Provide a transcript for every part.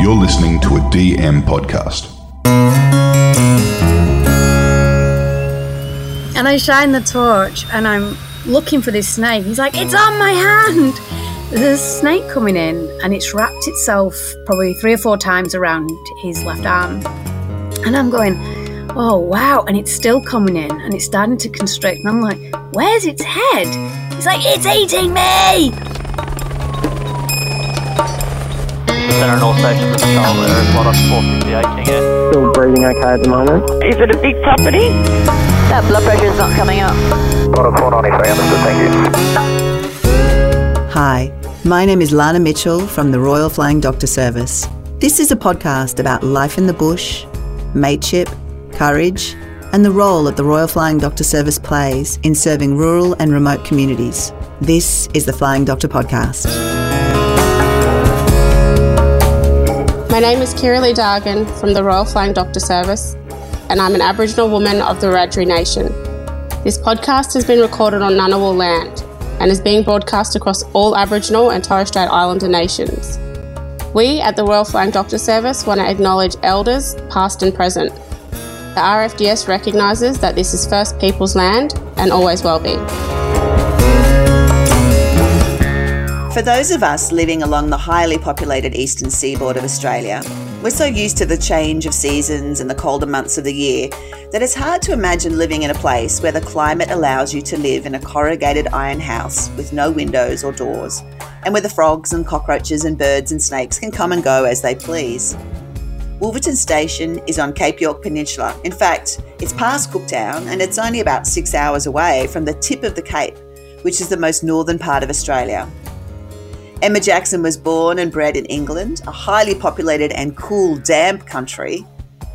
You're listening to a DM podcast. And I shine the torch and I'm looking for this snake. He's like, It's on my hand. There's a snake coming in and it's wrapped itself probably three or four times around his left arm. And I'm going, Oh wow. And it's still coming in and it's starting to constrict. And I'm like, Where's its head? He's like, It's eating me. Center North Station Patrol there is what I'm 458 eh, King Air. Still breathing okay at the moment. Is it a big property? That blood pressure is not coming up. Got a 493, understood, thank you. Hi, my name is Lana Mitchell from the Royal Flying Doctor Service. This is a podcast about life in the bush, mateship, courage, and the role that the Royal Flying Doctor Service plays in serving rural and remote communities. This is the Flying Doctor Podcast. My name is Kira Lee Dargan from the Royal Flying Doctor Service, and I'm an Aboriginal woman of the Wiradjuri Nation. This podcast has been recorded on Ngunnawal land and is being broadcast across all Aboriginal and Torres Strait Islander nations. We at the Royal Flying Doctor Service want to acknowledge elders, past and present. The RFDS recognises that this is First Peoples land and always will be. For those of us living along the highly populated eastern seaboard of Australia, we're so used to the change of seasons and the colder months of the year that it's hard to imagine living in a place where the climate allows you to live in a corrugated iron house with no windows or doors, and where the frogs and cockroaches and birds and snakes can come and go as they please. Wolverton Station is on Cape York Peninsula. In fact, it's past Cooktown and it's only about six hours away from the tip of the Cape, which is the most northern part of Australia. Emma Jackson was born and bred in England, a highly populated and cool, damp country.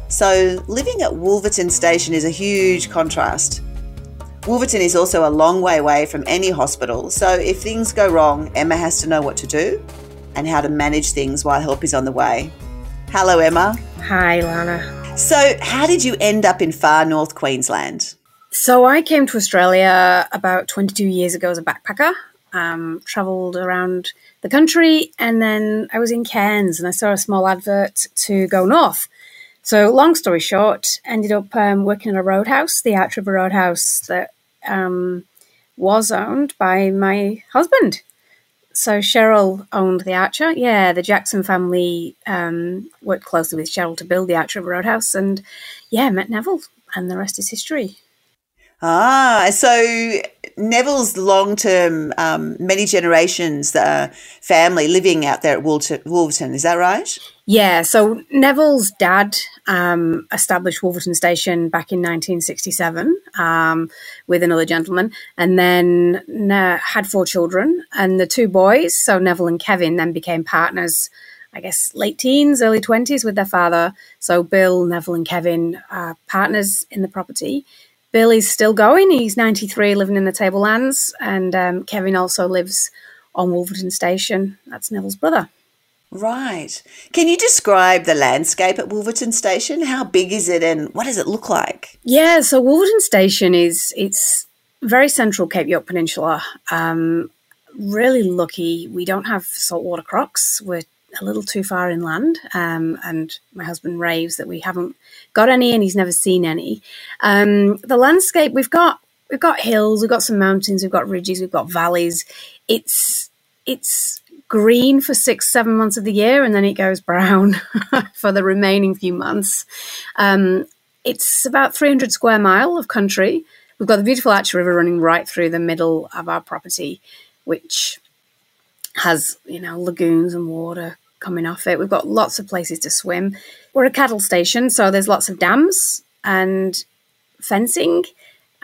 So, living at Wolverton Station is a huge contrast. Wolverton is also a long way away from any hospital, so if things go wrong, Emma has to know what to do and how to manage things while help is on the way. Hello, Emma. Hi, Lana. So, how did you end up in far north Queensland? So I came to Australia about 22 years ago as a backpacker. Um, traveled around the country, and then I was in Cairns, and I saw a small advert to go north. So, long story short, ended up um, working in a roadhouse, the Archer River Roadhouse, that um, was owned by my husband. So Cheryl owned the Archer. Yeah, the Jackson family um, worked closely with Cheryl to build the Archer River Roadhouse, and yeah, met Neville, and the rest is history. Ah, so Neville's long term, um, many generations uh, family living out there at Wolverton, is that right? Yeah, so Neville's dad um, established Wolverton Station back in 1967 um, with another gentleman, and then uh, had four children. And the two boys, so Neville and Kevin, then became partners. I guess late teens, early twenties with their father. So Bill, Neville, and Kevin are partners in the property. Bill is still going. He's 93, living in the Tablelands, and um, Kevin also lives on Wolverton Station. That's Neville's brother. Right. Can you describe the landscape at Wolverton Station? How big is it and what does it look like? Yeah, so Wolverton Station is it's very central Cape York Peninsula. Um, really lucky we don't have saltwater crocs. We're a little too far inland, um, and my husband raves that we haven't got any, and he's never seen any. Um, the landscape we've got we've got hills, we've got some mountains, we've got ridges, we've got valleys. It's it's green for six, seven months of the year, and then it goes brown for the remaining few months. Um, it's about 300 square mile of country. We've got the beautiful Archer River running right through the middle of our property, which has, you know, lagoons and water coming off it. We've got lots of places to swim. We're a cattle station, so there's lots of dams and fencing,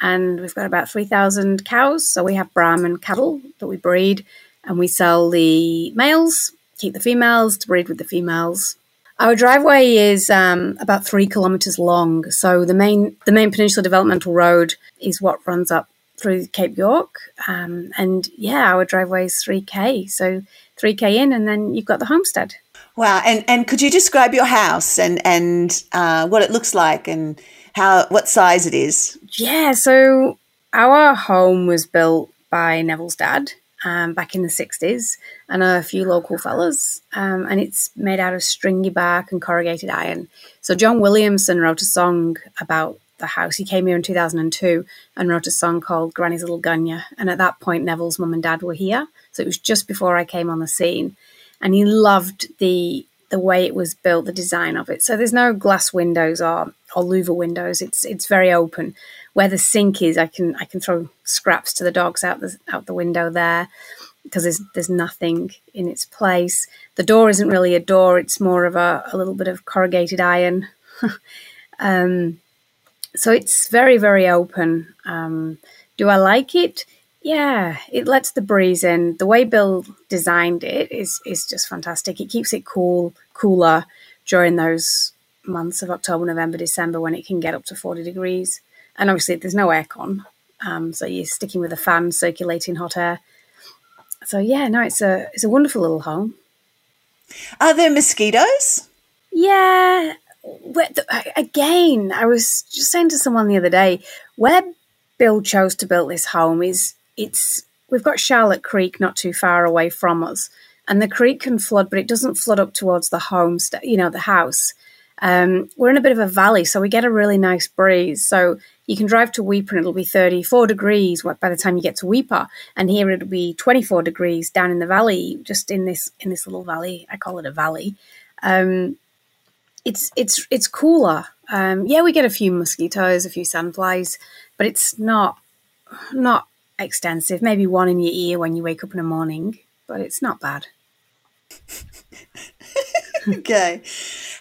and we've got about 3,000 cows. So we have Brahman cattle that we breed and we sell the males, keep the females to breed with the females. Our driveway is um, about three kilometres long, so the main the main Peninsula Developmental Road is what runs up through Cape York, um, and yeah, our driveway is three k, so three k in, and then you've got the homestead. Wow! And and could you describe your house and and uh, what it looks like and how what size it is? Yeah, so our home was built by Neville's dad, um, back in the 60s and a few local fellas. Um, and it's made out of stringy bark and corrugated iron. So John Williamson wrote a song about the house. He came here in 2002 and wrote a song called Granny's Little Gunya. And at that point, Neville's mum and dad were here. So it was just before I came on the scene. And he loved the the way it was built, the design of it. So there's no glass windows or, or louver windows. It's it's very open. Where the sink is, I can I can throw scraps to the dogs out the out the window there because there's there's nothing in its place. The door isn't really a door; it's more of a, a little bit of corrugated iron. um, so it's very very open. Um, do I like it? Yeah, it lets the breeze in. The way Bill designed it is is just fantastic. It keeps it cool, cooler during those months of October, November, December when it can get up to 40 degrees. And obviously there's no aircon. Um, so you're sticking with a fan circulating hot air. So yeah, no, it's a it's a wonderful little home. Are there mosquitoes? Yeah. Again, I was just saying to someone the other day, where Bill chose to build this home is it's we've got Charlotte Creek not too far away from us, and the creek can flood, but it doesn't flood up towards the home, you know, the house. Um, we're in a bit of a valley, so we get a really nice breeze. So you can drive to Weipa and it'll be 34 degrees by the time you get to Weipa, and here it'll be 24 degrees down in the valley, just in this in this little valley. I call it a valley. Um, it's it's it's cooler. Um, yeah, we get a few mosquitoes, a few sandflies, but it's not not extensive. Maybe one in your ear when you wake up in the morning, but it's not bad. okay.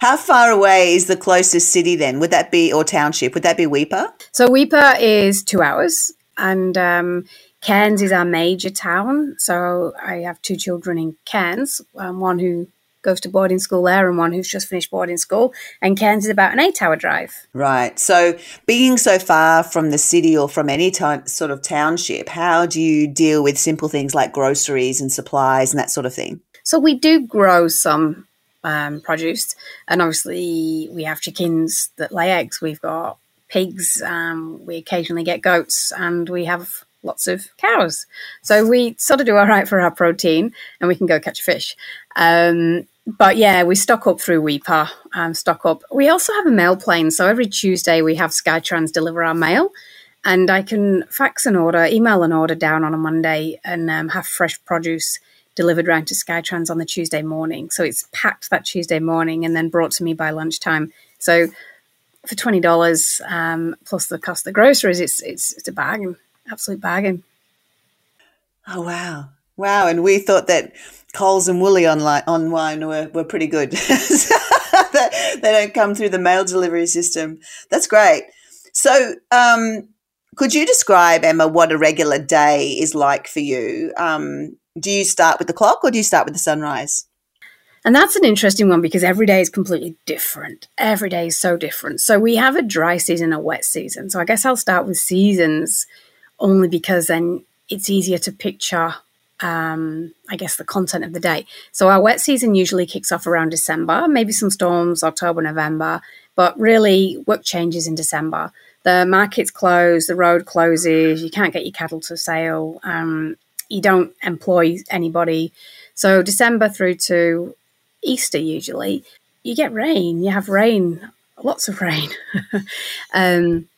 How far away is the closest city then? Would that be, or township? Would that be Weipa? So Weipa is two hours, and um, Cairns is our major town. So I have two children in Cairns, um, one who goes to boarding school there and one who's just finished boarding school. And Cairns is about an eight hour drive. Right. So, being so far from the city or from any time, sort of township, how do you deal with simple things like groceries and supplies and that sort of thing? So, we do grow some um, produce, and obviously, we have chickens that lay eggs. We've got pigs, um, we occasionally get goats, and we have lots of cows. So we sort of do all right for our protein and we can go catch fish. Um, but yeah, we stock up through Weipa, um, stock up. We also have a mail plane. So every Tuesday we have Skytrans deliver our mail. And I can fax an order, email an order down on a Monday and um, have fresh produce delivered round to Skytrans on the Tuesday morning. So it's packed that Tuesday morning and then brought to me by lunchtime. So for twenty dollars um, plus the cost of the groceries, it's it's it's a bargain absolute bargain. Oh wow, wow! And we thought that Coles and Woolly online online were were pretty good. they don't come through the mail delivery system. That's great. So, um, could you describe Emma what a regular day is like for you? Um, do you start with the clock or do you start with the sunrise? And that's an interesting one because every day is completely different. Every day is so different. So we have a dry season, a wet season. So I guess I'll start with seasons only because then it's easier to picture um, I guess the content of the day. So our wet season usually kicks off around December, maybe some storms, October, November, but really work changes in December. The markets close, the road closes, you can't get your cattle to sale, um, you don't employ anybody. So December through to Easter usually, you get rain, you have rain, lots of rain. um,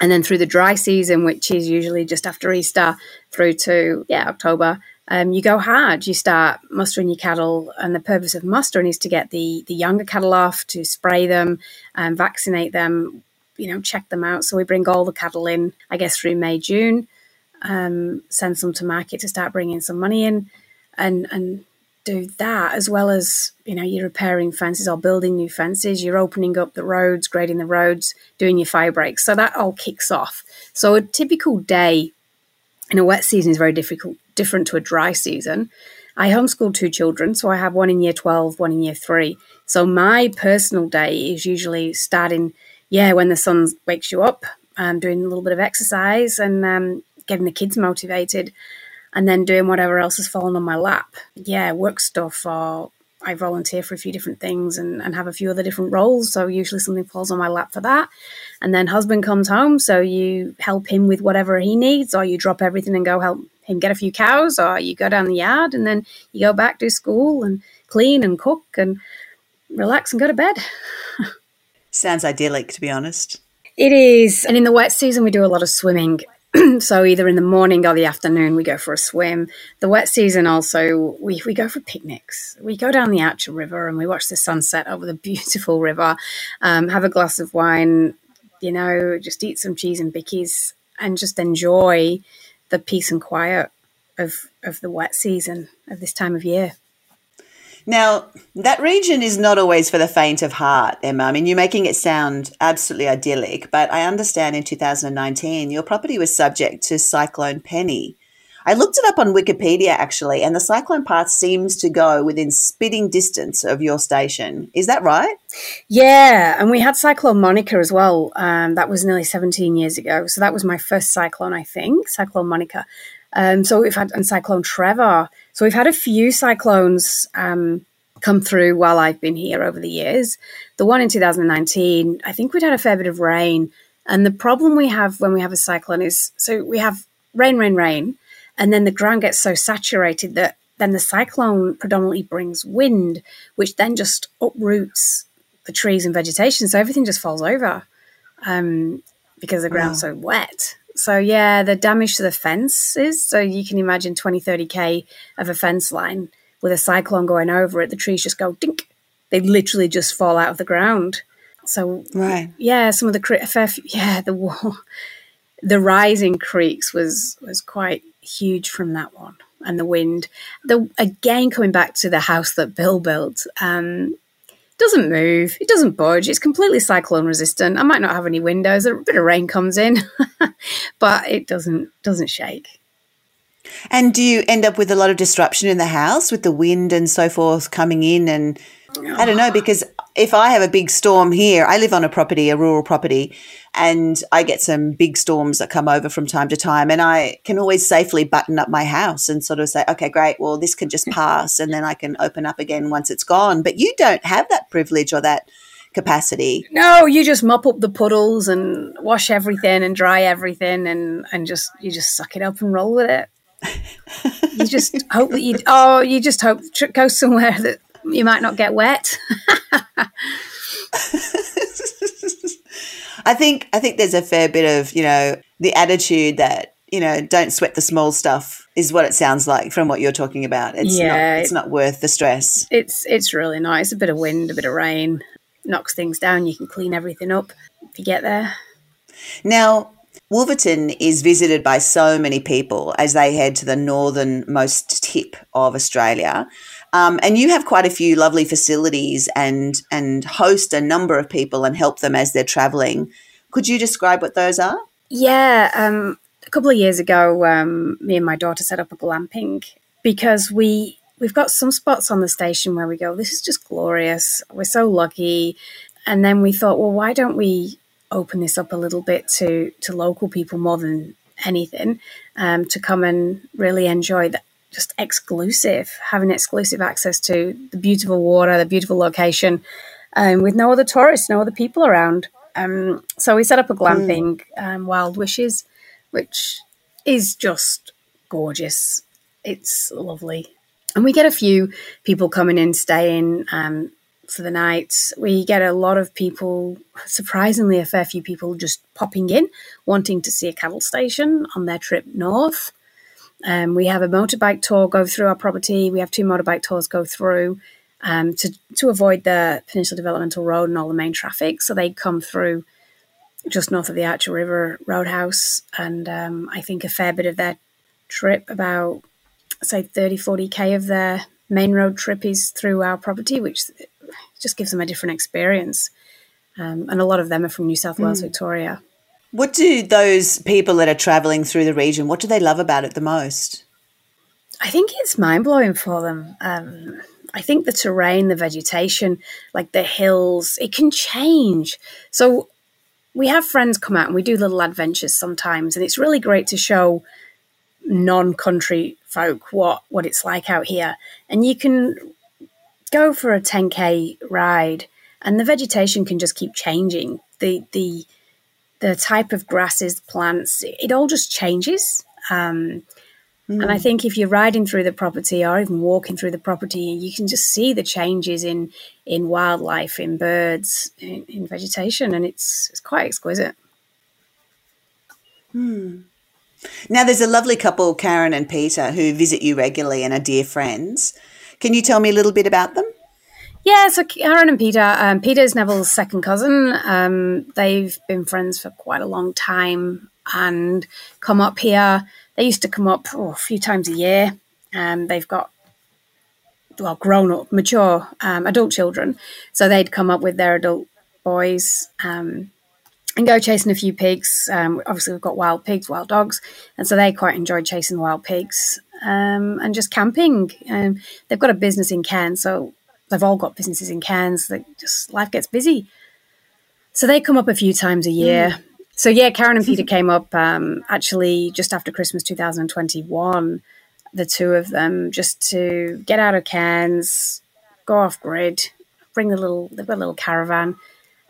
and then through the dry season, which is usually just after Easter through to yeah October, um, you go hard. You start mustering your cattle, and the purpose of mustering is to get the the younger cattle off, to spray them, and vaccinate them, you know, check them out. So we bring all the cattle in, I guess, through May June, um, send some to market to start bringing some money in, and and do that as well as you know you're repairing fences or building new fences you're opening up the roads grading the roads doing your fire breaks so that all kicks off so a typical day in a wet season is very difficult different to a dry season i homeschool two children so i have one in year 12 one in year 3 so my personal day is usually starting yeah when the sun wakes you up um, doing a little bit of exercise and um, getting the kids motivated and then doing whatever else has fallen on my lap. Yeah, work stuff or I volunteer for a few different things and, and have a few other different roles. So usually something falls on my lap for that. And then husband comes home, so you help him with whatever he needs, or you drop everything and go help and get a few cows, or you go down the yard and then you go back to school and clean and cook and relax and go to bed. Sounds idyllic, to be honest. It is. And in the wet season, we do a lot of swimming. so either in the morning or the afternoon, we go for a swim. The wet season also, we, we go for picnics. We go down the Archer River and we watch the sunset over the beautiful river, um, have a glass of wine, you know, just eat some cheese and bickies and just enjoy the peace and quiet of, of the wet season of this time of year. Now, that region is not always for the faint of heart, Emma. I mean, you're making it sound absolutely idyllic, but I understand in 2019 your property was subject to Cyclone Penny. I looked it up on Wikipedia actually, and the cyclone path seems to go within spitting distance of your station. Is that right? Yeah, and we had Cyclone Monica as well. Um, that was nearly 17 years ago. So that was my first cyclone, I think, Cyclone Monica. Um, so we've had and Cyclone Trevor. So we've had a few cyclones um, come through while I've been here over the years. The one in 2019, I think we'd had a fair bit of rain. And the problem we have when we have a cyclone is so we have rain, rain, rain, and then the ground gets so saturated that then the cyclone predominantly brings wind, which then just uproots the trees and vegetation. So everything just falls over um, because the ground's wow. so wet. So yeah, the damage to the fences. So you can imagine 20, 30k of a fence line with a cyclone going over it. The trees just go dink. They literally just fall out of the ground. So right, yeah, some of the yeah the the rising creeks was was quite huge from that one, and the wind. The again coming back to the house that Bill built. Um, doesn't move, it doesn't budge, it's completely cyclone resistant. I might not have any windows, a bit of rain comes in, but it doesn't doesn't shake. And do you end up with a lot of disruption in the house with the wind and so forth coming in and I don't know because if I have a big storm here, I live on a property, a rural property, and I get some big storms that come over from time to time. And I can always safely button up my house and sort of say, okay, great, well, this can just pass. And then I can open up again once it's gone. But you don't have that privilege or that capacity. No, you just mop up the puddles and wash everything and dry everything and, and just, you just suck it up and roll with it. you just hope that you, oh, you just hope, go somewhere that you might not get wet. I think I think there's a fair bit of you know the attitude that you know don't sweat the small stuff is what it sounds like from what you're talking about. It's yeah, not, it's not worth the stress. It's it's really nice. A bit of wind, a bit of rain knocks things down. You can clean everything up if you get there. Now, Wolverton is visited by so many people as they head to the northernmost tip of Australia. Um, and you have quite a few lovely facilities and and host a number of people and help them as they're traveling. Could you describe what those are? Yeah, um, a couple of years ago, um, me and my daughter set up a glamping because we we've got some spots on the station where we go, this is just glorious. We're so lucky. And then we thought, well, why don't we open this up a little bit to to local people more than anything um, to come and really enjoy that just exclusive, having exclusive access to the beautiful water, the beautiful location, um, with no other tourists, no other people around. Um, so we set up a glamping, mm. um, Wild Wishes, which is just gorgeous. It's lovely. And we get a few people coming in, staying um, for the night. We get a lot of people, surprisingly, a fair few people just popping in, wanting to see a cattle station on their trip north. Um, we have a motorbike tour go through our property. We have two motorbike tours go through um, to to avoid the Peninsula Developmental Road and all the main traffic. So they come through just north of the Archer River Roadhouse, and um, I think a fair bit of their trip, about say 30, 40 k of their main road trip is through our property, which just gives them a different experience. Um, and a lot of them are from New South Wales, mm. Victoria. What do those people that are traveling through the region, what do they love about it the most? I think it's mind blowing for them. Um, I think the terrain, the vegetation, like the hills, it can change. So we have friends come out and we do little adventures sometimes, and it's really great to show non-country folk what what it's like out here. And you can go for a 10k ride, and the vegetation can just keep changing. The the the type of grasses, plants, it all just changes. Um, And I think if you're riding through the property or even walking through the property, you can just see the changes in in wildlife, in birds, in, in vegetation, and it's it's quite exquisite. Now, there's a lovely couple, Karen and Peter, who visit you regularly and are dear friends. Can you tell me a little bit about them? Yeah, so Karen and Peter, um, Peter's Neville's second cousin. Um, they've been friends for quite a long time and come up here. They used to come up oh, a few times a year. Um, they've got well, grown up, mature um, adult children, so they'd come up with their adult boys um, and go chasing a few pigs. Um, obviously, we've got wild pigs, wild dogs, and so they quite enjoyed chasing wild pigs um, and just camping. Um, they've got a business in Cairns, so they've all got businesses in Cairns. That just life gets busy, so they come up a few times a year. So yeah, Karen and Peter came up um, actually just after Christmas 2021. The two of them just to get out of Cairns, go off grid, bring the little they've got a little caravan,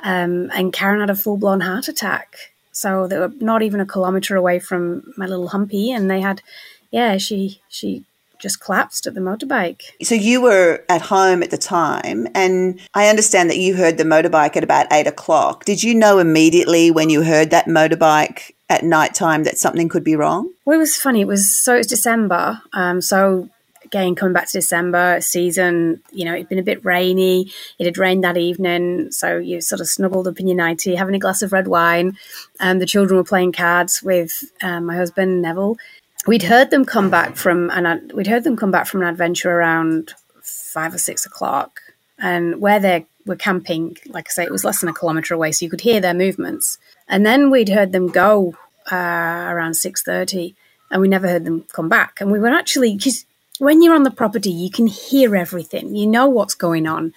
um, and Karen had a full blown heart attack. So they were not even a kilometre away from my little humpy, and they had, yeah, she she just collapsed at the motorbike. So you were at home at the time, and I understand that you heard the motorbike at about eight o'clock. Did you know immediately when you heard that motorbike at night time that something could be wrong? Well, it was funny. It was so it's December. Um, so again, coming back to December season, you know, it'd been a bit rainy. It had rained that evening, so you sort of snuggled up in your nightie, having a glass of red wine. and the children were playing cards with um, my husband Neville. We'd heard them come back from an we'd heard them come back from an adventure around five or six o'clock, and where they were camping, like I say, it was less than a kilometre away, so you could hear their movements. And then we'd heard them go uh, around six thirty, and we never heard them come back. And we were actually because when you're on the property, you can hear everything, you know what's going on,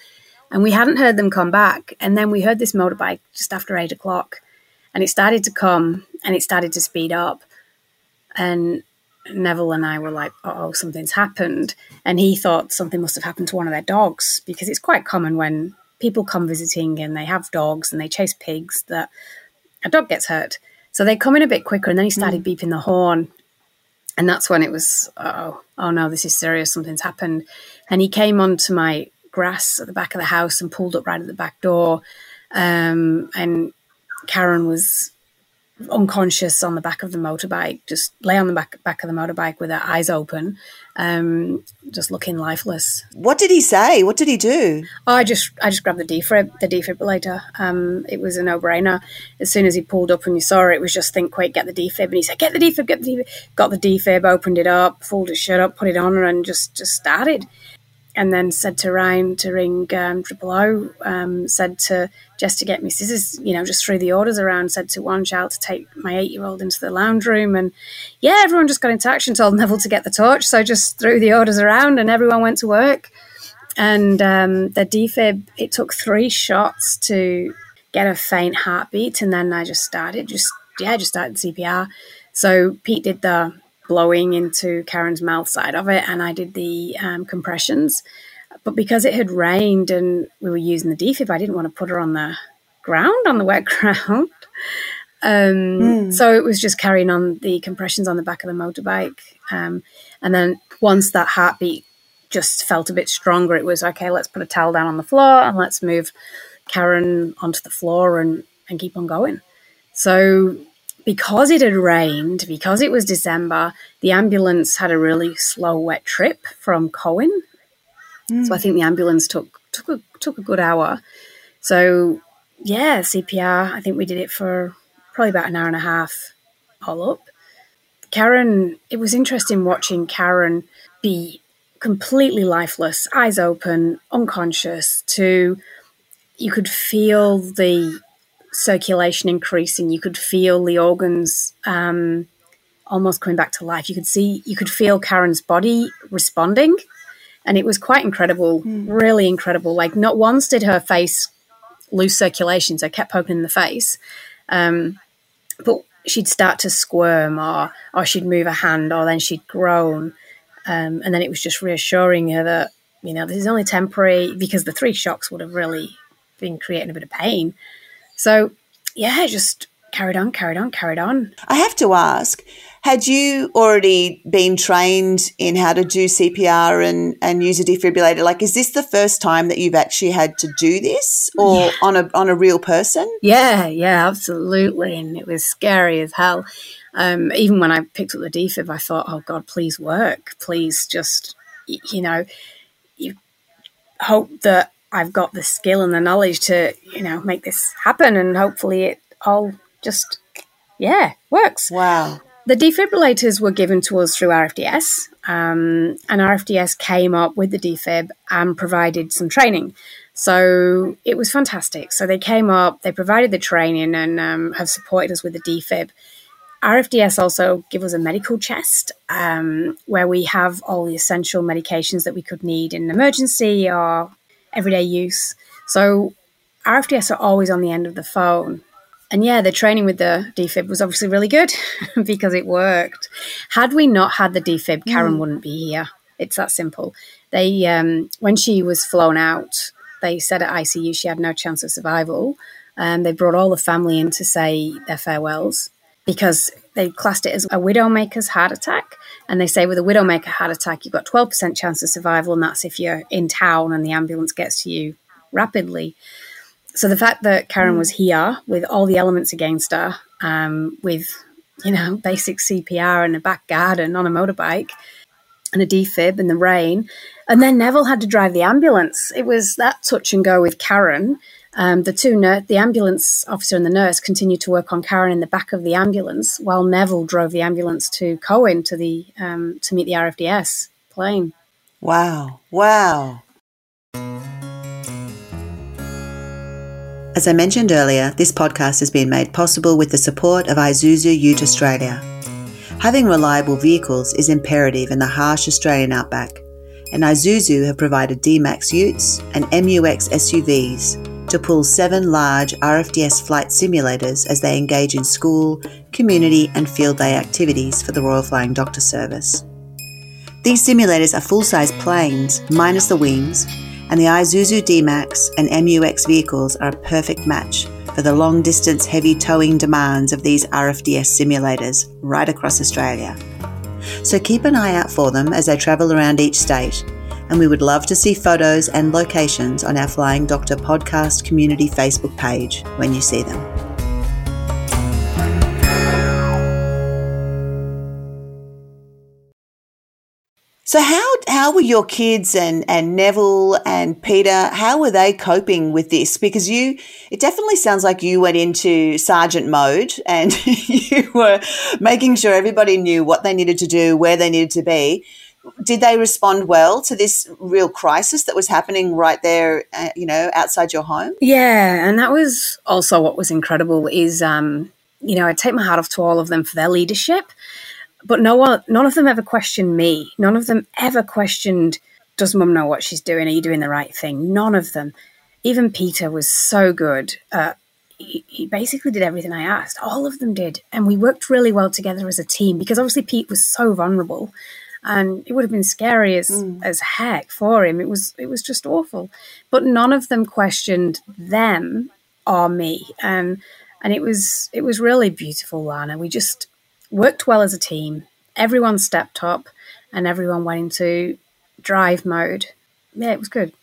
and we hadn't heard them come back. And then we heard this motorbike just after eight o'clock, and it started to come, and it started to speed up, and Neville and I were like, oh, something's happened. And he thought something must have happened to one of their dogs because it's quite common when people come visiting and they have dogs and they chase pigs that a dog gets hurt. So they come in a bit quicker and then he started beeping the horn. And that's when it was, oh, oh no, this is serious. Something's happened. And he came onto my grass at the back of the house and pulled up right at the back door. Um, and Karen was unconscious on the back of the motorbike, just lay on the back back of the motorbike with her eyes open, um, just looking lifeless. What did he say? What did he do? I just I just grabbed the defib the defibrillator. Um, it was a no brainer. As soon as he pulled up and you saw it, it was just think quick, get the defib. And he said, get the defib, get the defib. Got the defib, opened it up, pulled it shut up, put it on, her and just just started. And then said to Ryan to ring um, Triple O. Um, said to Jess to get me scissors. You know, just threw the orders around. Said to one child to take my eight-year-old into the lounge room, and yeah, everyone just got in touch and told Neville to get the torch. So just threw the orders around, and everyone went to work. And um, the defib, it took three shots to get a faint heartbeat, and then I just started, just yeah, just started CPR. So Pete did the blowing into Karen's mouth side of it, and I did the um, compressions. But because it had rained and we were using the defib, I didn't want to put her on the ground, on the wet ground. Um, So it was just carrying on the compressions on the back of the motorbike. Um, and then once that heartbeat just felt a bit stronger, it was okay, let's put a towel down on the floor and let's move Karen onto the floor and, and keep on going. So because it had rained, because it was December, the ambulance had a really slow, wet trip from Coen. So I think the ambulance took took a, took a good hour. So yeah, CPR. I think we did it for probably about an hour and a half, all up. Karen, it was interesting watching Karen be completely lifeless, eyes open, unconscious. To you could feel the circulation increasing. You could feel the organs um, almost coming back to life. You could see, you could feel Karen's body responding, and it was quite incredible, really incredible. Like not once did her face lose circulation, so I kept poking in the face, um, but she'd start to squirm, or or she'd move a hand, or then she'd groan, um, and then it was just reassuring her that you know this is only temporary because the three shocks would have really been creating a bit of pain. So yeah, just carried on, carried on, carried on. I have to ask, had you already been trained in how to do CPR and, and use a defibrillator? Like, is this the first time that you've actually had to do this or yeah. on a on a real person? Yeah, yeah, absolutely. And it was scary as hell. Um, even when I picked up the defib, I thought, oh God, please work. Please just, you know, you hope that I've got the skill and the knowledge to, you know, make this happen. And hopefully it all just, yeah, works. Wow. The defibrillators were given to us through RFDS, um, and RFDS came up with the defib and provided some training. So it was fantastic. So they came up, they provided the training, and um, have supported us with the defib. RFDS also give us a medical chest um, where we have all the essential medications that we could need in an emergency or everyday use. So RFDS are always on the end of the phone and yeah, the training with the defib was obviously really good because it worked. Had we not had the defib, Karen mm. wouldn't be here. It's that simple. They, um, when she was flown out, they said at ICU she had no chance of survival. And they brought all the family in to say their farewells because they classed it as a widowmaker's heart attack. And they say with a widowmaker heart attack, you've got 12% chance of survival, and that's if you're in town and the ambulance gets to you rapidly so the fact that Karen was here with all the elements against her, um, with you know basic CPR in a back garden on a motorbike and a defib in the rain, and then Neville had to drive the ambulance. It was that touch and go with Karen. Um, the two nur- the ambulance officer and the nurse continued to work on Karen in the back of the ambulance, while Neville drove the ambulance to Coen to the um, to meet the RFDS plane. Wow! Wow! As I mentioned earlier, this podcast has been made possible with the support of Isuzu Ute Australia. Having reliable vehicles is imperative in the harsh Australian outback, and Isuzu have provided D-Max Utes and MUX SUVs to pull seven large RFDS flight simulators as they engage in school, community, and field day activities for the Royal Flying Doctor Service. These simulators are full size planes, minus the wings, and the Isuzu D-Max and MUX vehicles are a perfect match for the long distance heavy towing demands of these RFDS simulators right across Australia. So keep an eye out for them as they travel around each state, and we would love to see photos and locations on our Flying Doctor podcast community Facebook page when you see them. So how how were your kids and and Neville and Peter? How were they coping with this? Because you, it definitely sounds like you went into sergeant mode and you were making sure everybody knew what they needed to do, where they needed to be. Did they respond well to this real crisis that was happening right there, uh, you know, outside your home? Yeah, and that was also what was incredible. Is um, you know, I take my hat off to all of them for their leadership but no one, none of them ever questioned me. None of them ever questioned, does mum know what she's doing? Are you doing the right thing? None of them. Even Peter was so good. Uh, he, he basically did everything I asked. All of them did. And we worked really well together as a team because obviously Pete was so vulnerable and it would have been scary as, mm. as heck for him. It was it was just awful. But none of them questioned them or me. And and it was it was really beautiful, Lana. We just worked well as a team. Everyone stepped up and everyone went into drive mode. Yeah, it was good.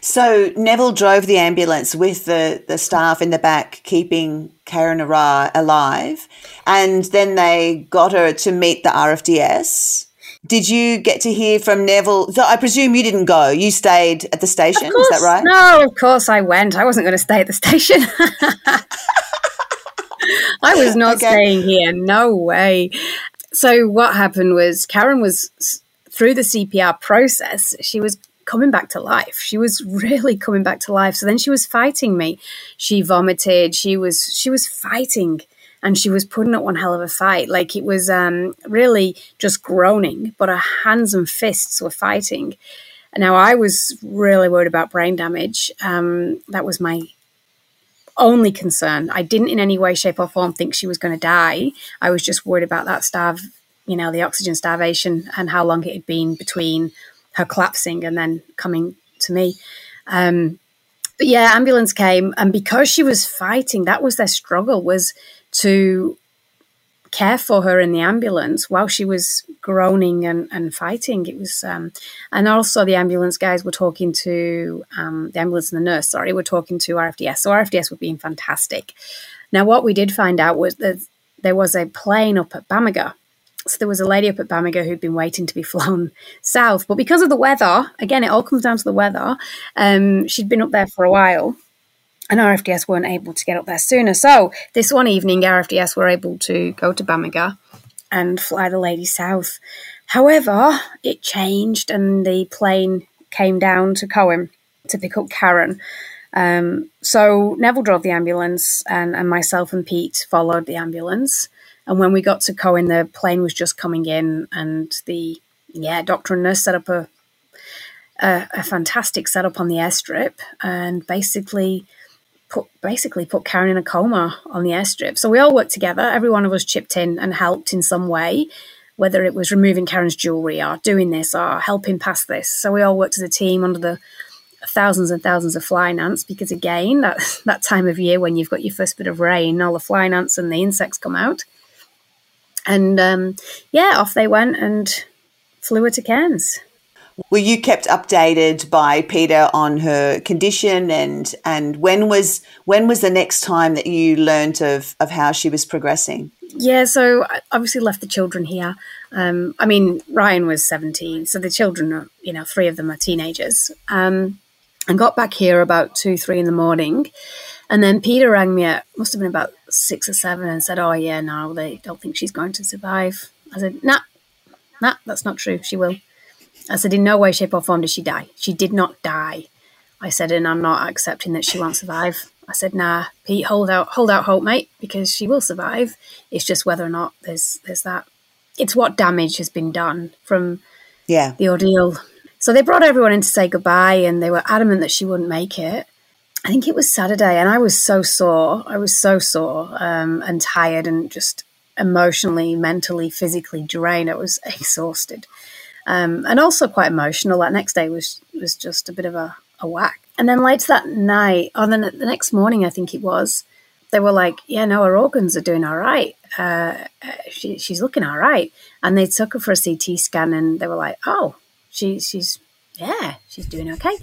So Neville drove the ambulance with the, the staff in the back, keeping Karen Ara alive, and then they got her to meet the RFDS. Did you get to hear from Neville? So I presume you didn't go. You stayed at the station. Is that right? No, of course I went. I wasn't going to stay at the station. I was not okay. staying here. No way. So what happened was Karen was through the CPR process. She was coming back to life. She was really coming back to life. So then she was fighting me. She vomited. She was she was fighting and she was putting up one hell of a fight. Like it was um, really just groaning, but her hands and fists were fighting. Now I was really worried about brain damage. Um, that was my only concern. I didn't in any way, shape, or form think she was going to die. I was just worried about that starve, you know, the oxygen starvation and how long it had been between her collapsing and then coming to me. Um, but yeah, ambulance came, and because she was fighting, that was their struggle was to care for her in the ambulance while she was groaning and, and fighting. It was, um, and also the ambulance guys were talking to um, the ambulance and the nurse. Sorry, were talking to RFDS. So RFDS were being fantastic. Now, what we did find out was that there was a plane up at Bamaga. So there was a lady up at Bamaga who'd been waiting to be flown south, but because of the weather, again, it all comes down to the weather. Um, she'd been up there for a while and RFDS weren't able to get up there sooner. So this one evening, RFDS were able to go to Bamaga and fly the lady south. However, it changed, and the plane came down to Coen to pick up Karen. Um, so Neville drove the ambulance, and, and myself and Pete followed the ambulance. And when we got to Coen, the plane was just coming in, and the yeah doctor and nurse set up a a, a fantastic setup on the airstrip, and basically put basically put Karen in a coma on the airstrip. So we all worked together. Every one of us chipped in and helped in some way, whether it was removing Karen's jewelry or doing this or helping pass this. So we all worked as a team under the thousands and thousands of flying ants because again, that that time of year when you've got your first bit of rain, all the flying ants and the insects come out. And um, yeah, off they went and flew her to Cairns. Were you kept updated by Peter on her condition and and when was when was the next time that you learnt of of how she was progressing? Yeah, so I obviously left the children here. Um, I mean, Ryan was 17, so the children are, you know, three of them are teenagers. Um, and got back here about two, three in the morning. And then Peter rang me at, must have been about six or seven and said, Oh, yeah, no, they don't think she's going to survive. I said, Nah, nah, that's not true. She will. I said, in no way, shape, or form did she die. She did not die. I said, and I'm not accepting that she won't survive. I said, nah, Pete, hold out, hold out hope, mate, because she will survive. It's just whether or not there's there's that. It's what damage has been done from yeah the ordeal. So they brought everyone in to say goodbye, and they were adamant that she wouldn't make it. I think it was Saturday, and I was so sore. I was so sore um, and tired, and just emotionally, mentally, physically drained. I was exhausted um, and also quite emotional. That next day was was just a bit of a, a whack. And then later that night, or then the next morning, I think it was, they were like, "Yeah, no, her organs are doing all right. Uh, she, she's looking all right." And they took her for a CT scan, and they were like, "Oh, she, she's yeah, she's doing okay."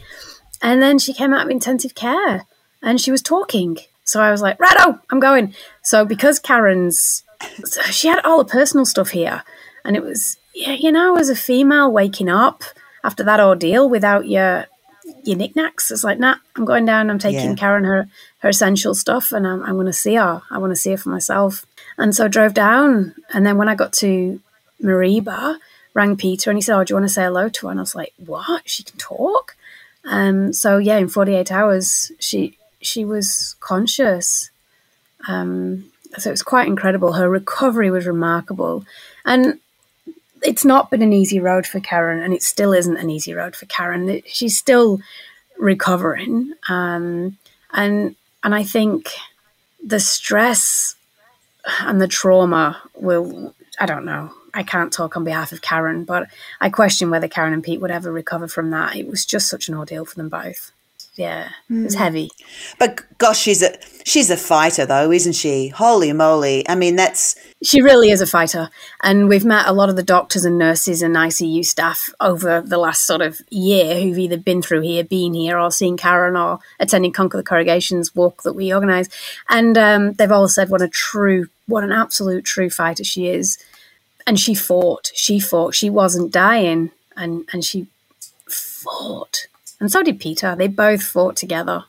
And then she came out of intensive care, and she was talking. So I was like, "Righto, I'm going." So because Karen's, she had all the personal stuff here, and it was yeah, you know, as a female waking up after that ordeal without your your knickknacks, it's like, nah, I'm going down. I'm taking yeah. Karen her her essential stuff, and I'm, I'm going to see her. I want to see her for myself. And so I drove down, and then when I got to Mareeba, rang Peter, and he said, "Oh, do you want to say hello to her?" And I was like, "What? She can talk?" Um, so yeah, in 48 hours, she she was conscious. Um, so it was quite incredible. Her recovery was remarkable, and it's not been an easy road for Karen, and it still isn't an easy road for Karen. She's still recovering, um, and and I think the stress and the trauma will. I don't know. I can't talk on behalf of Karen, but I question whether Karen and Pete would ever recover from that. It was just such an ordeal for them both yeah, mm. it's heavy. But gosh, she's a she's a fighter though, isn't she? Holy moly! I mean, that's she really is a fighter. And we've met a lot of the doctors and nurses and ICU staff over the last sort of year who've either been through here, been here, or seen Karen or attending Conquer the Corrugations walk that we organise. And um, they've all said what a true, what an absolute true fighter she is. And she fought. She fought. She wasn't dying, and and she fought and so did Peter. They both fought together.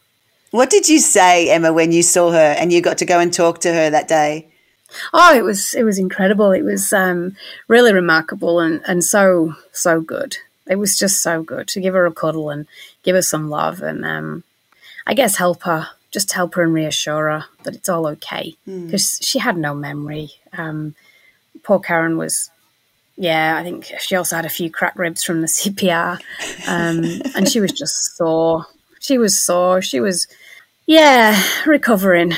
What did you say, Emma, when you saw her and you got to go and talk to her that day? Oh, it was it was incredible. It was um, really remarkable and, and so so good. It was just so good to give her a cuddle and give her some love and um, I guess help her, just help her and reassure her that it's all okay because mm. she had no memory. Um, poor Karen was yeah, I think she also had a few crack ribs from the CPR, um, and she was just sore. She was sore. She was, yeah, recovering,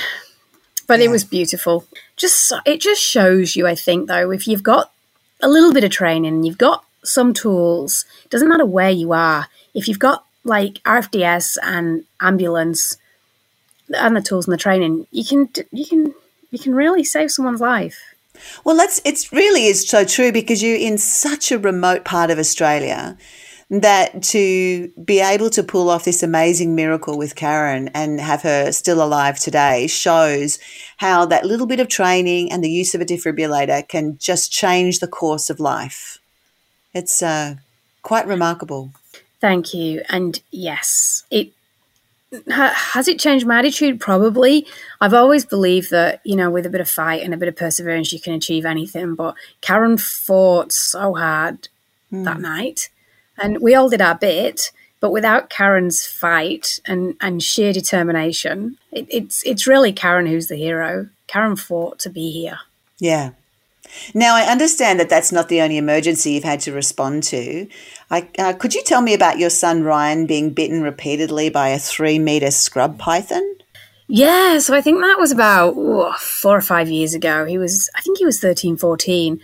but yeah. it was beautiful. Just it just shows you, I think, though, if you've got a little bit of training, you've got some tools. It doesn't matter where you are. If you've got like RFDS and ambulance and the tools and the training, you can you can you can really save someone's life. Well, that's it. Really, is so true because you're in such a remote part of Australia that to be able to pull off this amazing miracle with Karen and have her still alive today shows how that little bit of training and the use of a defibrillator can just change the course of life. It's uh, quite remarkable. Thank you. And yes, it has it changed my attitude? Probably. I've always believed that, you know, with a bit of fight and a bit of perseverance, you can achieve anything. But Karen fought so hard mm. that night. And we all did our bit. But without Karen's fight and, and sheer determination, it, it's it's really Karen who's the hero. Karen fought to be here. Yeah, now, I understand that that's not the only emergency you've had to respond to. I, uh, could you tell me about your son Ryan being bitten repeatedly by a three meter scrub python? Yeah, so I think that was about four or five years ago. He was, I think he was 13, 14.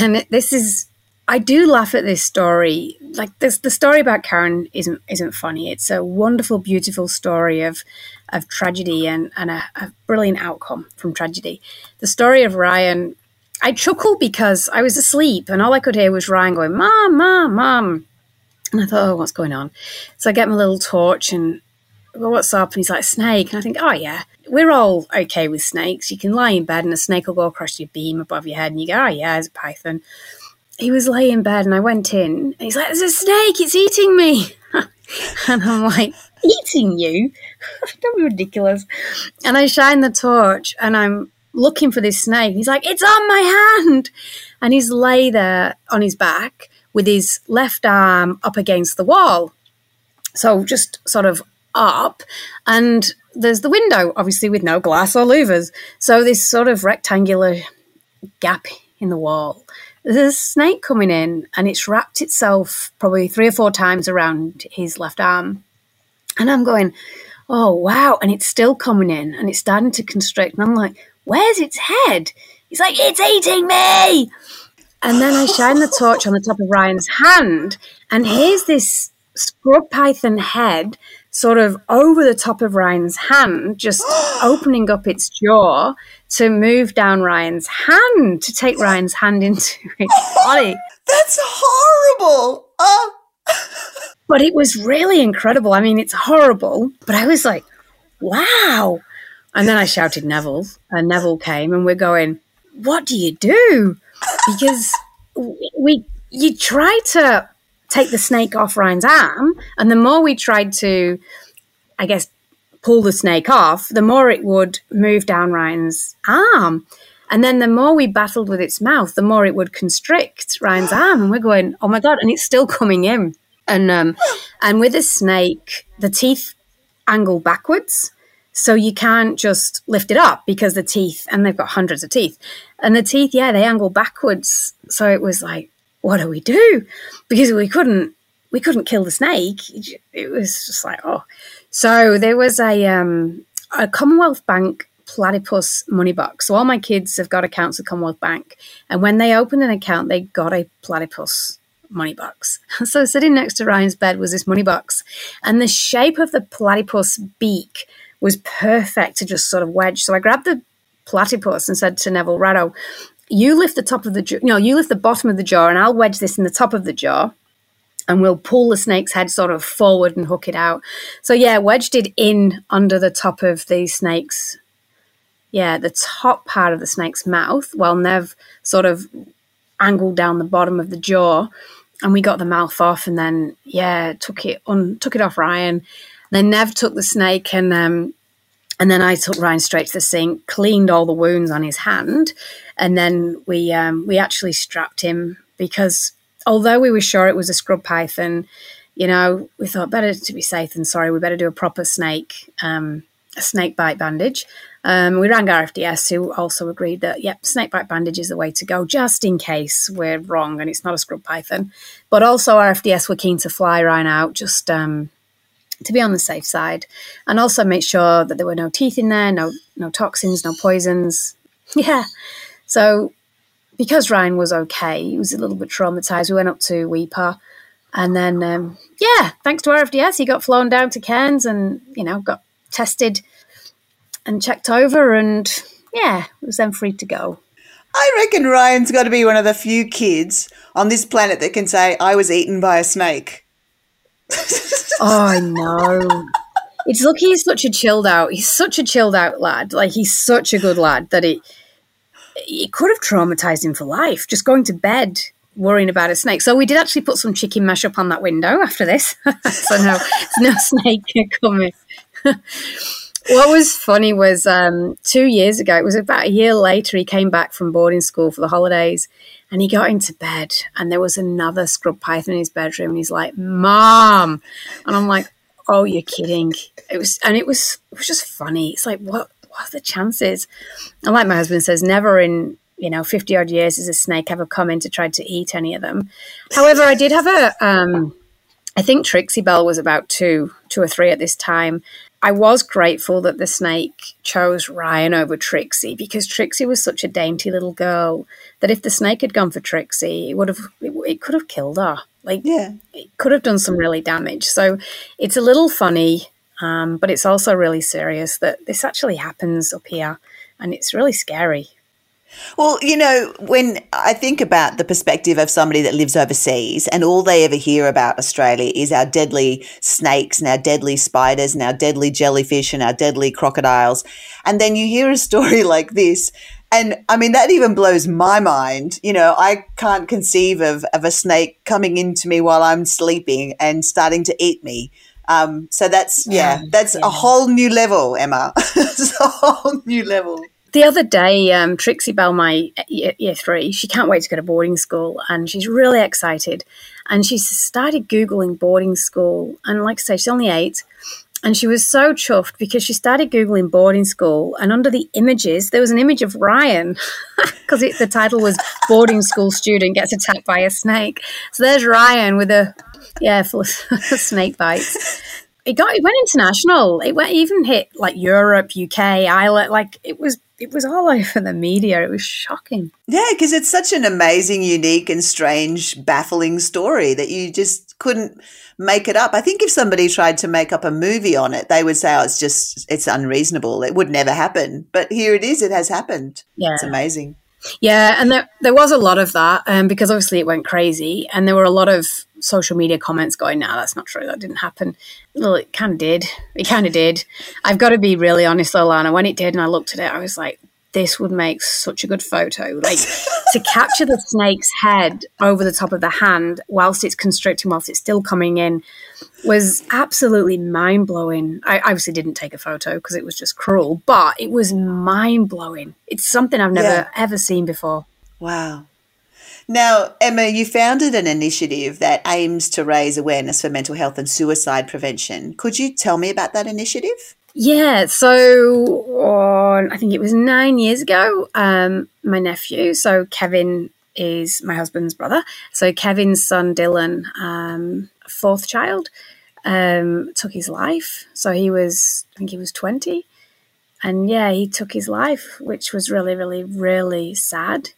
And this is, I do laugh at this story. Like this, the story about Karen isn't isn't funny. It's a wonderful, beautiful story of of tragedy and, and a, a brilliant outcome from tragedy. The story of Ryan I chuckled because I was asleep and all I could hear was Ryan going, Mom, Mom, Mom. And I thought, oh, what's going on? So I get my little torch and well, what's up? And he's like, snake. And I think, oh, yeah, we're all okay with snakes. You can lie in bed and a snake will go across your beam above your head and you go, oh, yeah, it's a python. He was laying in bed and I went in and he's like, there's a snake, it's eating me. and I'm like, eating you? Don't be ridiculous. And I shine the torch and I'm looking for this snake. He's like, it's on my hand. And he's lay there on his back with his left arm up against the wall. So just sort of up. And there's the window, obviously with no glass or louvers. So this sort of rectangular gap in the wall. There's a snake coming in and it's wrapped itself probably three or four times around his left arm. And I'm going, oh, wow. And it's still coming in and it's starting to constrict. And I'm like, Where's its head? He's like, It's eating me. And then I shine the torch on the top of Ryan's hand, and here's this scrub python head sort of over the top of Ryan's hand, just opening up its jaw to move down Ryan's hand to take Ryan's hand into its body. That's horrible. Oh. but it was really incredible. I mean, it's horrible, but I was like, wow. And then I shouted Neville, and Neville came, and we're going, "What do you do?" Because we you try to take the snake off Ryan's arm, and the more we tried to, I guess, pull the snake off, the more it would move down Ryan's arm. And then the more we battled with its mouth, the more it would constrict Ryan's arm. And we're going, oh my God, and it's still coming in. And um, and with a snake, the teeth angle backwards. So you can't just lift it up because the teeth, and they've got hundreds of teeth, and the teeth, yeah, they angle backwards. So it was like, what do we do? Because we couldn't, we couldn't kill the snake. It was just like, oh. So there was a um, a Commonwealth Bank platypus money box. So all my kids have got accounts at Commonwealth Bank, and when they opened an account, they got a platypus money box. So sitting next to Ryan's bed was this money box, and the shape of the platypus beak was perfect to just sort of wedge. So I grabbed the platypus and said to Neville Ratto, you lift the top of the jaw, no, you lift the bottom of the jaw and I'll wedge this in the top of the jaw and we'll pull the snake's head sort of forward and hook it out. So yeah, wedged it in under the top of the snake's, yeah, the top part of the snake's mouth while Nev sort of angled down the bottom of the jaw and we got the mouth off and then yeah, took it on, took it off Ryan then Nev took the snake and um, and then I took Ryan straight to the sink, cleaned all the wounds on his hand, and then we um, we actually strapped him because although we were sure it was a scrub python, you know, we thought better to be safe than sorry. We better do a proper snake um, a snake bite bandage. Um, we rang RFDS, who also agreed that yep, snake bite bandage is the way to go, just in case we're wrong and it's not a scrub python. But also RFDS were keen to fly Ryan out just um, to be on the safe side and also make sure that there were no teeth in there, no no toxins, no poisons. Yeah. So because Ryan was okay, he was a little bit traumatized. We went up to Weipa and then um, yeah, thanks to RFDS, he got flown down to Cairns and you know got tested and checked over and yeah, was then free to go. I reckon Ryan's got to be one of the few kids on this planet that can say, I was eaten by a snake. Oh, I know. It's look, he's such a chilled out. He's such a chilled out lad. Like he's such a good lad that it it could have traumatized him for life. Just going to bed worrying about a snake. So we did actually put some chicken mash up on that window after this. so no, no snake coming. what was funny was um, two years ago. It was about a year later. He came back from boarding school for the holidays, and he got into bed, and there was another scrub python in his bedroom. And he's like, "Mom," and I'm like, "Oh, you're kidding." It was, and it was, it was just funny. It's like, what, what are the chances? And like my husband says, never in you know 50 odd years has a snake ever come in to try to eat any of them. However, I did have a. Um, I think Trixie Belle was about two, two or three at this time. I was grateful that the snake chose Ryan over Trixie because Trixie was such a dainty little girl that if the snake had gone for Trixie, it would have it, it could have killed her. Like Yeah. it could have done some really damage. So it's a little funny, um, but it's also really serious that this actually happens up here, and it's really scary. Well, you know, when I think about the perspective of somebody that lives overseas and all they ever hear about Australia is our deadly snakes and our deadly spiders and our deadly jellyfish and our deadly crocodiles. And then you hear a story like this. And I mean, that even blows my mind. You know, I can't conceive of, of a snake coming into me while I'm sleeping and starting to eat me. Um, so that's, yeah, Yeah, that's yeah. a whole new level, Emma. it's a whole new level. The other day, um, Trixie Bell, my year, three, she can't wait to go to boarding school and she's really excited. And she started Googling boarding school. And like I say, she's only eight. And she was so chuffed because she started Googling boarding school. And under the images, there was an image of Ryan because the title was Boarding School Student Gets Attacked by a Snake. So there's Ryan with a, yeah, full of snake bites. It got, it went international. It went, even hit like Europe, UK, Ireland. Like it was, it was all over the media. It was shocking. Yeah, because it's such an amazing, unique, and strange, baffling story that you just couldn't make it up. I think if somebody tried to make up a movie on it, they would say, "Oh, it's just it's unreasonable. It would never happen." But here it is. It has happened. Yeah. It's amazing. Yeah, and there there was a lot of that um, because obviously it went crazy, and there were a lot of social media comments going, "No, that's not true. That didn't happen." Well, it kind of did. It kind of did. I've got to be really honest, though, Lana. When it did, and I looked at it, I was like, "This would make such a good photo." Like to capture the snake's head over the top of the hand whilst it's constricting, whilst it's still coming in, was absolutely mind blowing. I obviously didn't take a photo because it was just cruel, but it was mind blowing. It's something I've never Yeah. ever seen before. Wow. Now, Emma, you founded an initiative that aims to raise awareness for mental health and suicide prevention. Could you tell me about that initiative? Yeah, so on, I think it was nine years ago, um, my nephew, so Kevin is my husband's brother. So Kevin's son, Dylan, um, fourth child, um, took his life. So he was, I think he was 20. And yeah, he took his life, which was really, really, really sad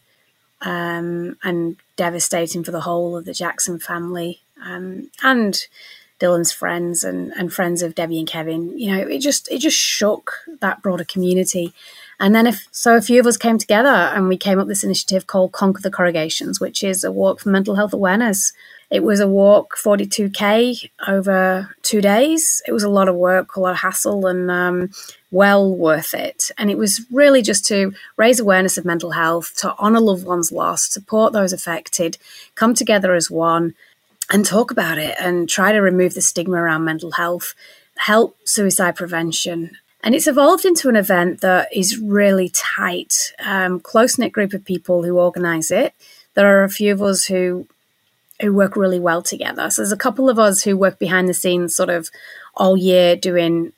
um, and devastating for the whole of the Jackson family um, and Dylan's friends and, and friends of Debbie and Kevin. You know, it just it just shook that broader community. And then if so, a few of us came together and we came up this initiative called Conquer the Corrugations, which is a walk for mental health awareness. It was a walk 42k over two days. It was a lot of work, a lot of hassle, and um, well worth it. And it was really just to raise awareness of mental health, to honour loved ones lost, support those affected, come together as one, and talk about it and try to remove the stigma around mental health, help suicide prevention. And it's evolved into an event that is really tight, um, close knit group of people who organise it. There are a few of us who who work really well together. So there's a couple of us who work behind the scenes, sort of all year doing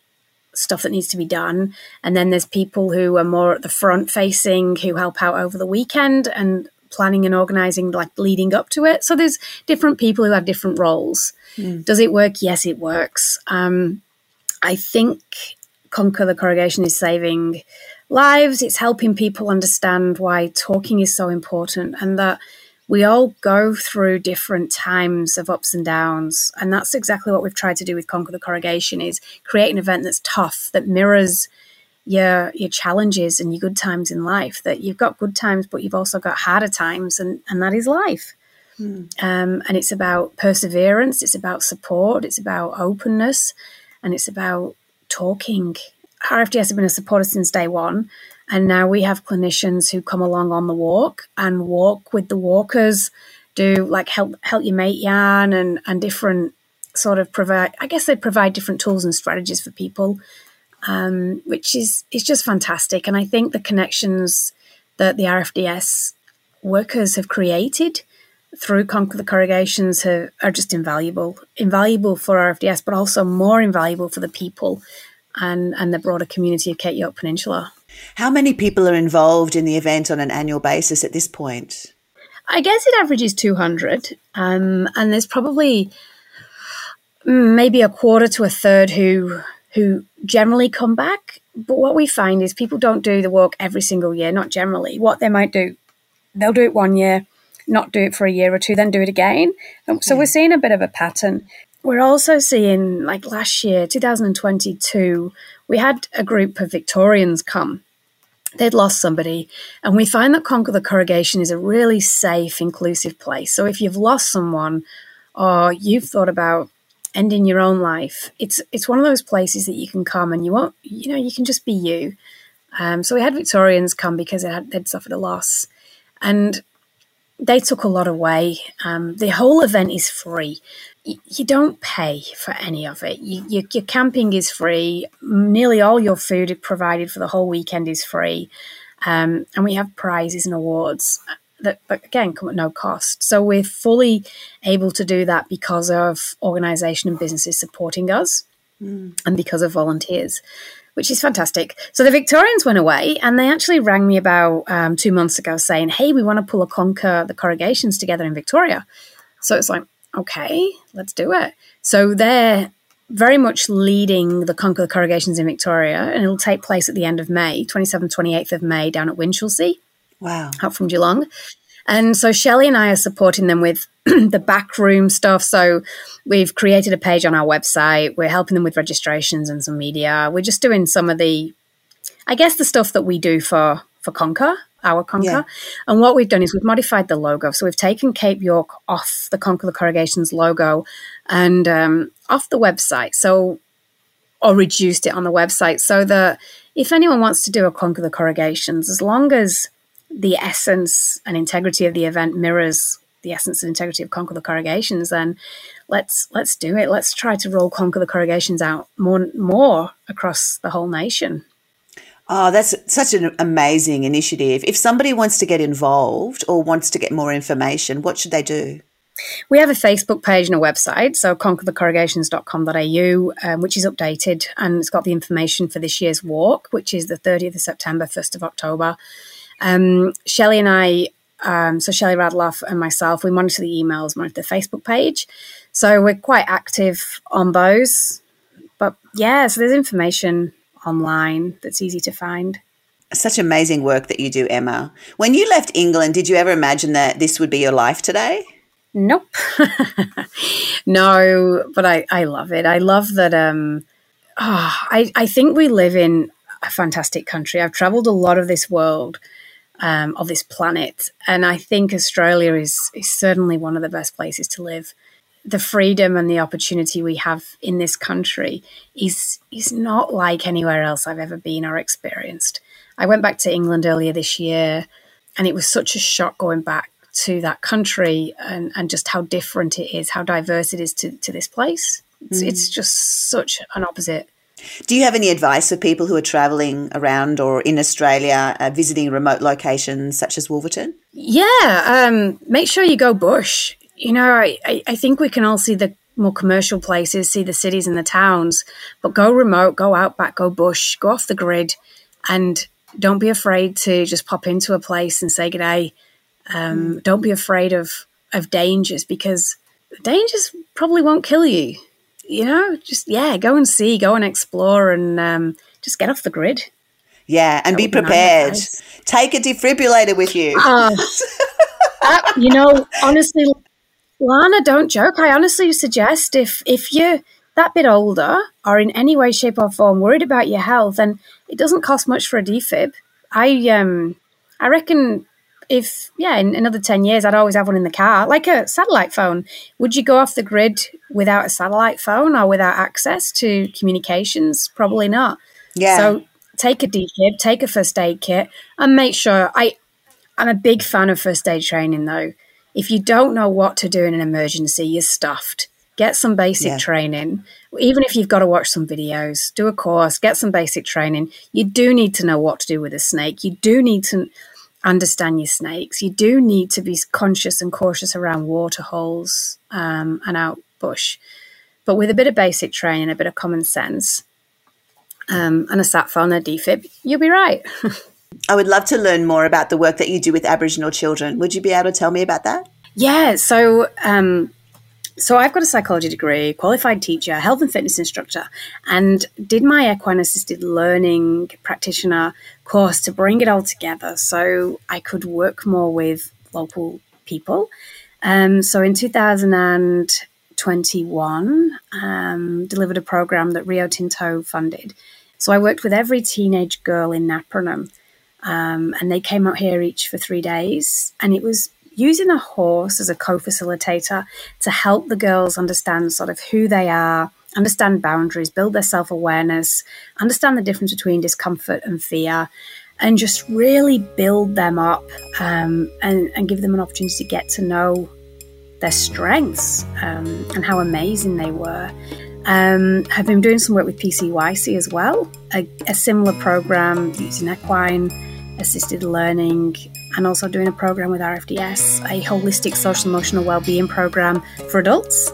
stuff that needs to be done. And then there's people who are more at the front facing who help out over the weekend and planning and organizing, like leading up to it. So there's different people who have different roles. Does it work? Yes, it works. Um, I think Conquer the Corrugation is saving lives. It's helping people understand why talking is so important and that we all go through different times of ups and downs and that's exactly what we've tried to do with conquer the corrugation is create an event that's tough that mirrors your your challenges and your good times in life. That you've got good times, but you've also got harder times, and and that is life. Um, and it's about perseverance. It's about support. It's about openness, and it's about talking. RFDS have been a supporter since day one, and now we have clinicians who come along on the walk and walk with the walkers, do like help help your mate yarn and and different sort of provide. I guess they provide different tools and strategies for people, um, which is is just fantastic. And I think the connections that the RFDS workers have created through Conquer the Corrugations have, are just invaluable. Invaluable for RFDS, but also more invaluable for the people and, and the broader community of Cape York Peninsula. How many people are involved in the event on an annual basis at this point? I guess it averages 200, um, and there's probably mm, maybe a quarter to a third who who generally come back. But what we find is people don't do the walk every single year, not generally. What they might do, they'll do it one year, not do it for a year or two, then do it again. And so we're seeing a bit of a pattern. We're also seeing, like last year, 2022, we had a group of Victorians come. They'd lost somebody, and we find that Conquer the Corrugation is a really safe, inclusive place. So if you've lost someone or you've thought about ending your own life, it's it's one of those places that you can come and you won't, you know, you can just be you. Um, so we had Victorians come because they had, they'd suffered a loss, and they took a lot away. Um, the whole event is free. You don't pay for any of it. You, your camping is free. Nearly all your food provided for the whole weekend is free. Um, and we have prizes and awards that, that, again, come at no cost. So we're fully able to do that because of organisation and businesses supporting us and because of volunteers which is fantastic. So the Victorians went away and they actually rang me about um, two months ago saying, hey, we want to pull a Conquer the corrugations together in Victoria. So it's like, okay, let's do it. So they're very much leading the Conquer the corrugations in Victoria and it'll take place at the end of May, 27th, 28th of May down at Winchelsea Wow. out from Geelong. And so Shelley and I are supporting them with the backroom stuff. So we've created a page on our website. We're helping them with registrations and some media. We're just doing some of the, I guess, the stuff that we do for for Conquer, our Conquer. Yeah. And what we've done is we've modified the logo. So we've taken Cape York off the Conquer the Corrugations logo and um, off the website. So or reduced it on the website so that if anyone wants to do a Conquer the Corrugations, as long as the essence and integrity of the event mirrors the essence and integrity of Conquer the Corrugations, then let's let's do it. Let's try to roll Conquer the Corrugations out more more across the whole nation. Oh, that's such an amazing initiative. If somebody wants to get involved or wants to get more information, what should they do? We have a Facebook page and a website, so conquerthecorrugations.com.au, um, which is updated and it's got the information for this year's walk, which is the 30th of September, 1st of October. Um, Shelley and I, um, so Shelley Radloff and myself, we monitor the emails, monitor the Facebook page. So we're quite active on those. But yeah, so there's information online that's easy to find. Such amazing work that you do, Emma. When you left England, did you ever imagine that this would be your life today? Nope. no, but I, I love it. I love that um oh, I, I think we live in a fantastic country. I've traveled a lot of this world, um, of this planet, and I think Australia is, is certainly one of the best places to live. The freedom and the opportunity we have in this country is is not like anywhere else I've ever been or experienced. I went back to England earlier this year, and it was such a shock going back to that country and, and just how different it is, how diverse it is to, to this place. It's, it's just such an opposite. Do you have any advice for people who are travelling around or in Australia, uh, visiting remote locations such as Wolverton? Yeah, um, make sure you go bush. You know, I, I, think we can all see the more commercial places, see the cities and the towns, but go remote, go out back, go bush, go off the grid, and don't be afraid to just pop into a place and say g'day. Um, Don't be afraid of of dangers because dangers probably won't kill you. You know, just yeah, go and see, go and explore, and um, just get off the grid. Yeah, and be be prepared. advice. Take a defibrillator with you. Uh, uh, you know, honestly, Lana, don't joke. I honestly suggest if if you that bit older or in any way, shape, or form worried about your health, then it doesn't cost much for a defib. I um I reckon if yeah, in another ten years I'd always have one in the car, like a satellite phone. Would you go off the grid without a satellite phone or without access to communications? Probably not. Yeah. So take a defib, take a first aid kit, and make sure I I'm a big fan of first aid training though. If you don't know what to do in an emergency, you're stuffed. Get some basic Yeah. training. Even if you've got to watch some videos, do a course, get some basic training. You do need to know what to do with a snake. You do need to understand your snakes. You do need to be conscious and cautious around water holes um, and out bush. But with a bit of basic training, a bit of common sense, um, and a sat phone, a defib, you'll be right. I would love to learn more about the work that you do with Aboriginal children. Would you be able to tell me about that? Yeah, so um, so I've got a psychology degree, qualified teacher, health and fitness instructor, and did my equine assisted learning practitioner course to bring it all together so I could work more with local people. Um, so in 2021, um, delivered a program that Rio Tinto funded. So I worked with every teenage girl in Napranum um, and they came out here each for three days. And it was using a horse as a co facilitator to help the girls understand sort of who they are, understand boundaries, build their self awareness, understand the difference between discomfort and fear, and just really build them up um, and, and give them an opportunity to get to know their strengths um, and how amazing they were. Um, I've been doing some work with PCYC as well, a, a similar program using equine assisted learning, and also doing a program with RFDS, a holistic social emotional well-being program for adults.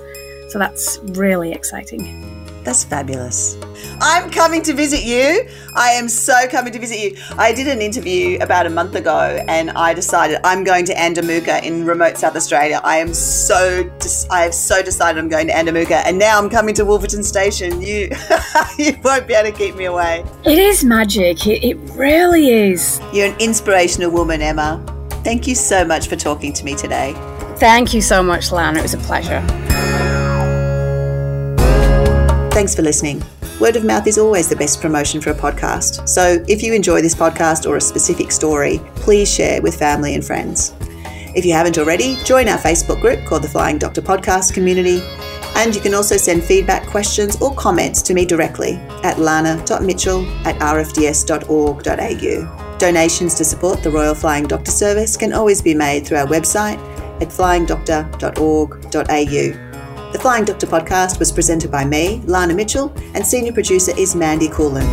So that's really exciting. That's fabulous. I'm coming to visit you. I am so coming to visit you. I did an interview about a month ago and I decided I'm going to Andamooka in remote South Australia. I am so dis- I have so decided I'm going to Andamooka and now I'm coming to Wolverton Station. You you won't be able to keep me away. It is magic. It, it really is. You're an inspirational woman, Emma. Thank you so much for talking to me today. Thank you so much, Lana. It was a pleasure. Thanks for listening. Word of mouth is always the best promotion for a podcast. So if you enjoy this podcast or a specific story, please share with family and friends. If you haven't already, join our Facebook group called the Flying Doctor Podcast Community. And you can also send feedback, questions, or comments to me directly at lana.mitchell at rfds.org.au. Donations to support the Royal Flying Doctor Service can always be made through our website at flyingdoctor.org.au. The Flying Doctor podcast was presented by me, Lana Mitchell, and senior producer is Mandy Coolin.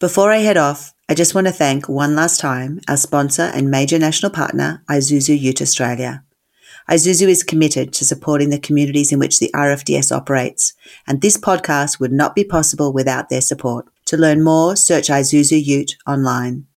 Before I head off, I just want to thank one last time our sponsor and major national partner, Isuzu Ute Australia. Isuzu is committed to supporting the communities in which the RFDS operates, and this podcast would not be possible without their support. To learn more, search Isuzu Ute online.